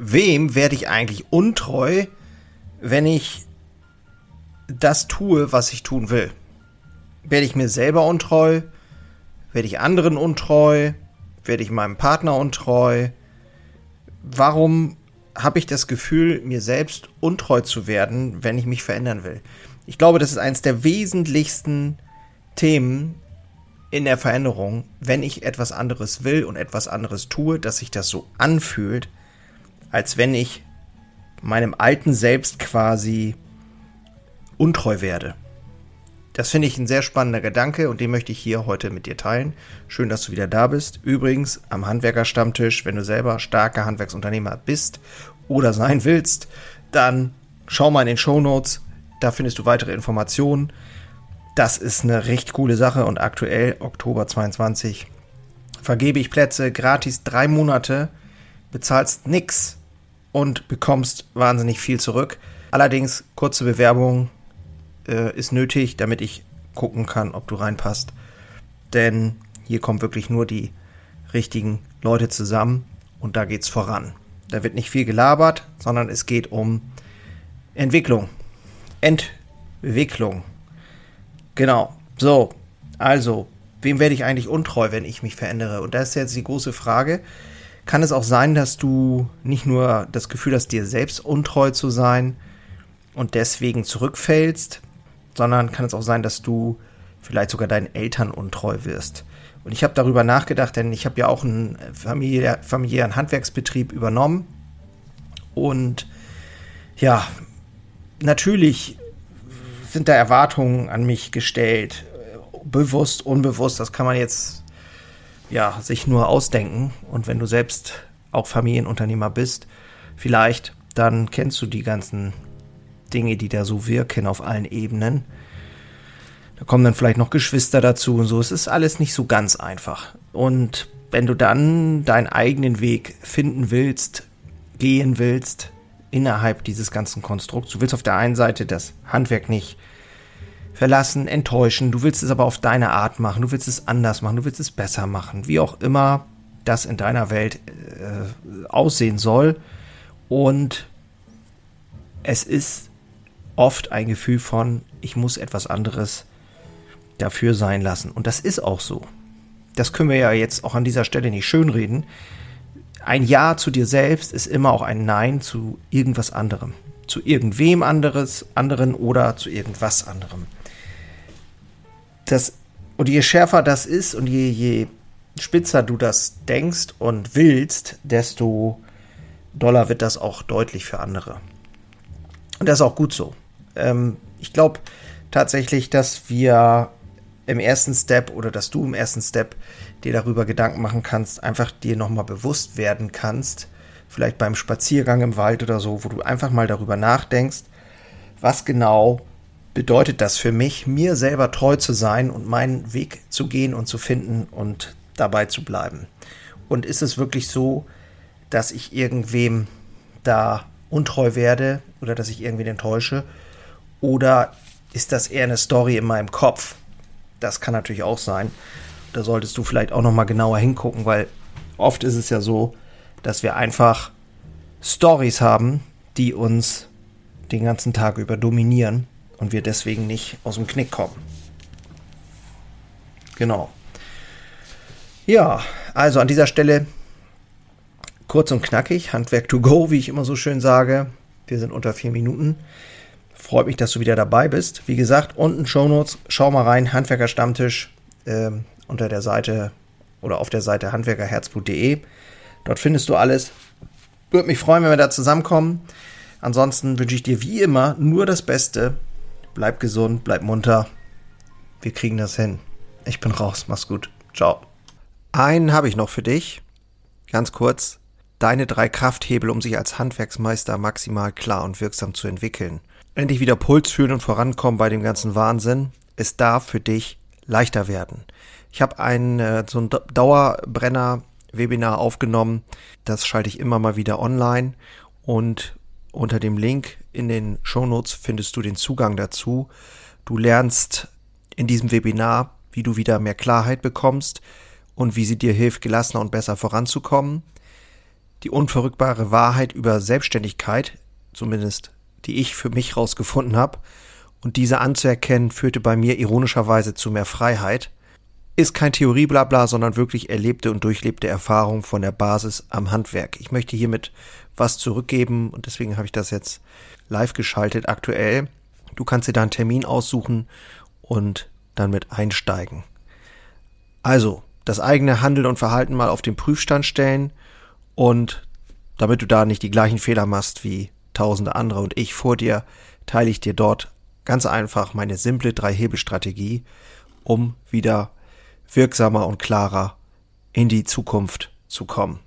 wem werde ich eigentlich untreu, wenn ich das tue, was ich tun will? Werde ich mir selber untreu? Werde ich anderen untreu? Werde ich meinem Partner untreu? Warum habe ich das Gefühl, mir selbst untreu zu werden, wenn ich mich verändern will? Ich glaube, das ist eines der wesentlichsten Themen in der Veränderung, wenn ich etwas anderes will und etwas anderes tue, dass sich das so anfühlt, als wenn ich meinem alten Selbst quasi untreu werde. Das finde ich ein sehr spannender Gedanke und den möchte ich hier heute mit dir teilen. Schön, dass du wieder da bist. Übrigens am Handwerkerstammtisch, wenn du selber starker Handwerksunternehmer bist oder sein willst, dann schau mal in den Show Notes. Da findest du weitere Informationen. Das ist eine recht coole Sache und aktuell, Oktober 22, vergebe ich Plätze gratis drei Monate, bezahlst nix und bekommst wahnsinnig viel zurück. Allerdings, kurze Bewerbung äh, ist nötig, damit ich gucken kann, ob du reinpasst. Denn hier kommen wirklich nur die richtigen Leute zusammen und da geht's voran. Da wird nicht viel gelabert, sondern es geht um Entwicklung. Entwicklung. Genau. So, also, wem werde ich eigentlich untreu, wenn ich mich verändere? Und da ist jetzt die große Frage. Kann es auch sein, dass du nicht nur das Gefühl hast, dir selbst untreu zu sein und deswegen zurückfällst, sondern kann es auch sein, dass du vielleicht sogar deinen Eltern untreu wirst. Und ich habe darüber nachgedacht, denn ich habe ja auch einen familiär, familiären Handwerksbetrieb übernommen. Und ja, natürlich sind da Erwartungen an mich gestellt. Bewusst, unbewusst, das kann man jetzt ja sich nur ausdenken. Und wenn du selbst auch Familienunternehmer bist, vielleicht, dann kennst du die ganzen Dinge, die da so wirken auf allen Ebenen. Da kommen dann vielleicht noch Geschwister dazu und so. Es ist alles nicht so ganz einfach. Und wenn du dann deinen eigenen Weg finden willst, gehen willst, innerhalb dieses ganzen Konstrukts. Du willst auf der einen Seite das Handwerk nicht verlassen, enttäuschen, du willst es aber auf deine Art machen, du willst es anders machen, du willst es besser machen, wie auch immer das in deiner Welt äh, aussehen soll. Und es ist oft ein Gefühl von, ich muss etwas anderes dafür sein lassen. Und das ist auch so. Das können wir ja jetzt auch an dieser Stelle nicht schönreden ein Ja zu dir selbst ist immer auch ein Nein zu irgendwas anderem. Zu irgendwem anderes, anderen oder zu irgendwas anderem. Das, und je schärfer das ist und je, je spitzer du das denkst und willst, desto doller wird das auch deutlich für andere. Und das ist auch gut so. Ähm, ich glaube tatsächlich, dass wir im ersten Step oder dass du im ersten Step dir darüber Gedanken machen kannst, einfach dir nochmal bewusst werden kannst, vielleicht beim Spaziergang im Wald oder so, wo du einfach mal darüber nachdenkst, was genau bedeutet das für mich, mir selber treu zu sein und meinen Weg zu gehen und zu finden und dabei zu bleiben. Und ist es wirklich so, dass ich irgendwem da untreu werde oder dass ich irgendwen enttäusche? Oder ist das eher eine Story in meinem Kopf? Das kann natürlich auch sein. Da solltest du vielleicht auch noch mal genauer hingucken, weil oft ist es ja so, dass wir einfach Stories haben, die uns den ganzen Tag über dominieren und wir deswegen nicht aus dem Knick kommen. Genau. Ja, also an dieser Stelle kurz und knackig, Handwerk to go, wie ich immer so schön sage. Wir sind unter vier Minuten. Freut mich, dass du wieder dabei bist. Wie gesagt, unten Shownotes, schau mal rein, Handwerker Stammtisch. Ähm, unter der Seite oder auf der Seite handwerkerherzblut.de. Dort findest du alles. Würde mich freuen, wenn wir da zusammenkommen. Ansonsten wünsche ich dir wie immer nur das Beste. Bleib gesund, bleib munter. Wir kriegen das hin. Ich bin raus. Mach's gut. Ciao. Einen habe ich noch für dich. Ganz kurz. Deine drei Krafthebel, um sich als Handwerksmeister maximal klar und wirksam zu entwickeln. Endlich wieder Puls fühlen und vorankommen bei dem ganzen Wahnsinn. Es darf für dich leichter werden. Ich habe ein äh, so ein Dauerbrenner-Webinar aufgenommen. Das schalte ich immer mal wieder online und unter dem Link in den Shownotes findest du den Zugang dazu. Du lernst in diesem Webinar, wie du wieder mehr Klarheit bekommst und wie sie dir hilft, gelassener und besser voranzukommen. die unverrückbare Wahrheit über Selbstständigkeit, zumindest die ich für mich rausgefunden habe, und diese anzuerkennen, führte bei mir ironischerweise zu mehr Freiheit, ist kein Theorieblabla, sondern wirklich erlebte und durchlebte Erfahrung von der Basis am Handwerk. Ich möchte hiermit was zurückgeben und deswegen habe ich das jetzt live geschaltet aktuell. Du kannst dir da einen Termin aussuchen und dann mit einsteigen. Also, das eigene Handeln und Verhalten mal auf den Prüfstand stellen und damit du da nicht die gleichen Fehler machst wie tausende andere und ich vor dir, teile ich dir dort ganz einfach meine simple Drei-Hebel-Strategie, um wieder wirksamer und klarer in die Zukunft zu kommen.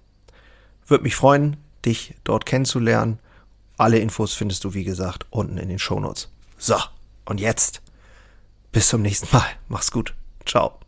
Würde mich freuen, dich dort kennenzulernen. Alle Infos findest du, wie gesagt, unten in den Shownotes. So, und jetzt bis zum nächsten Mal. Mach's gut. Ciao.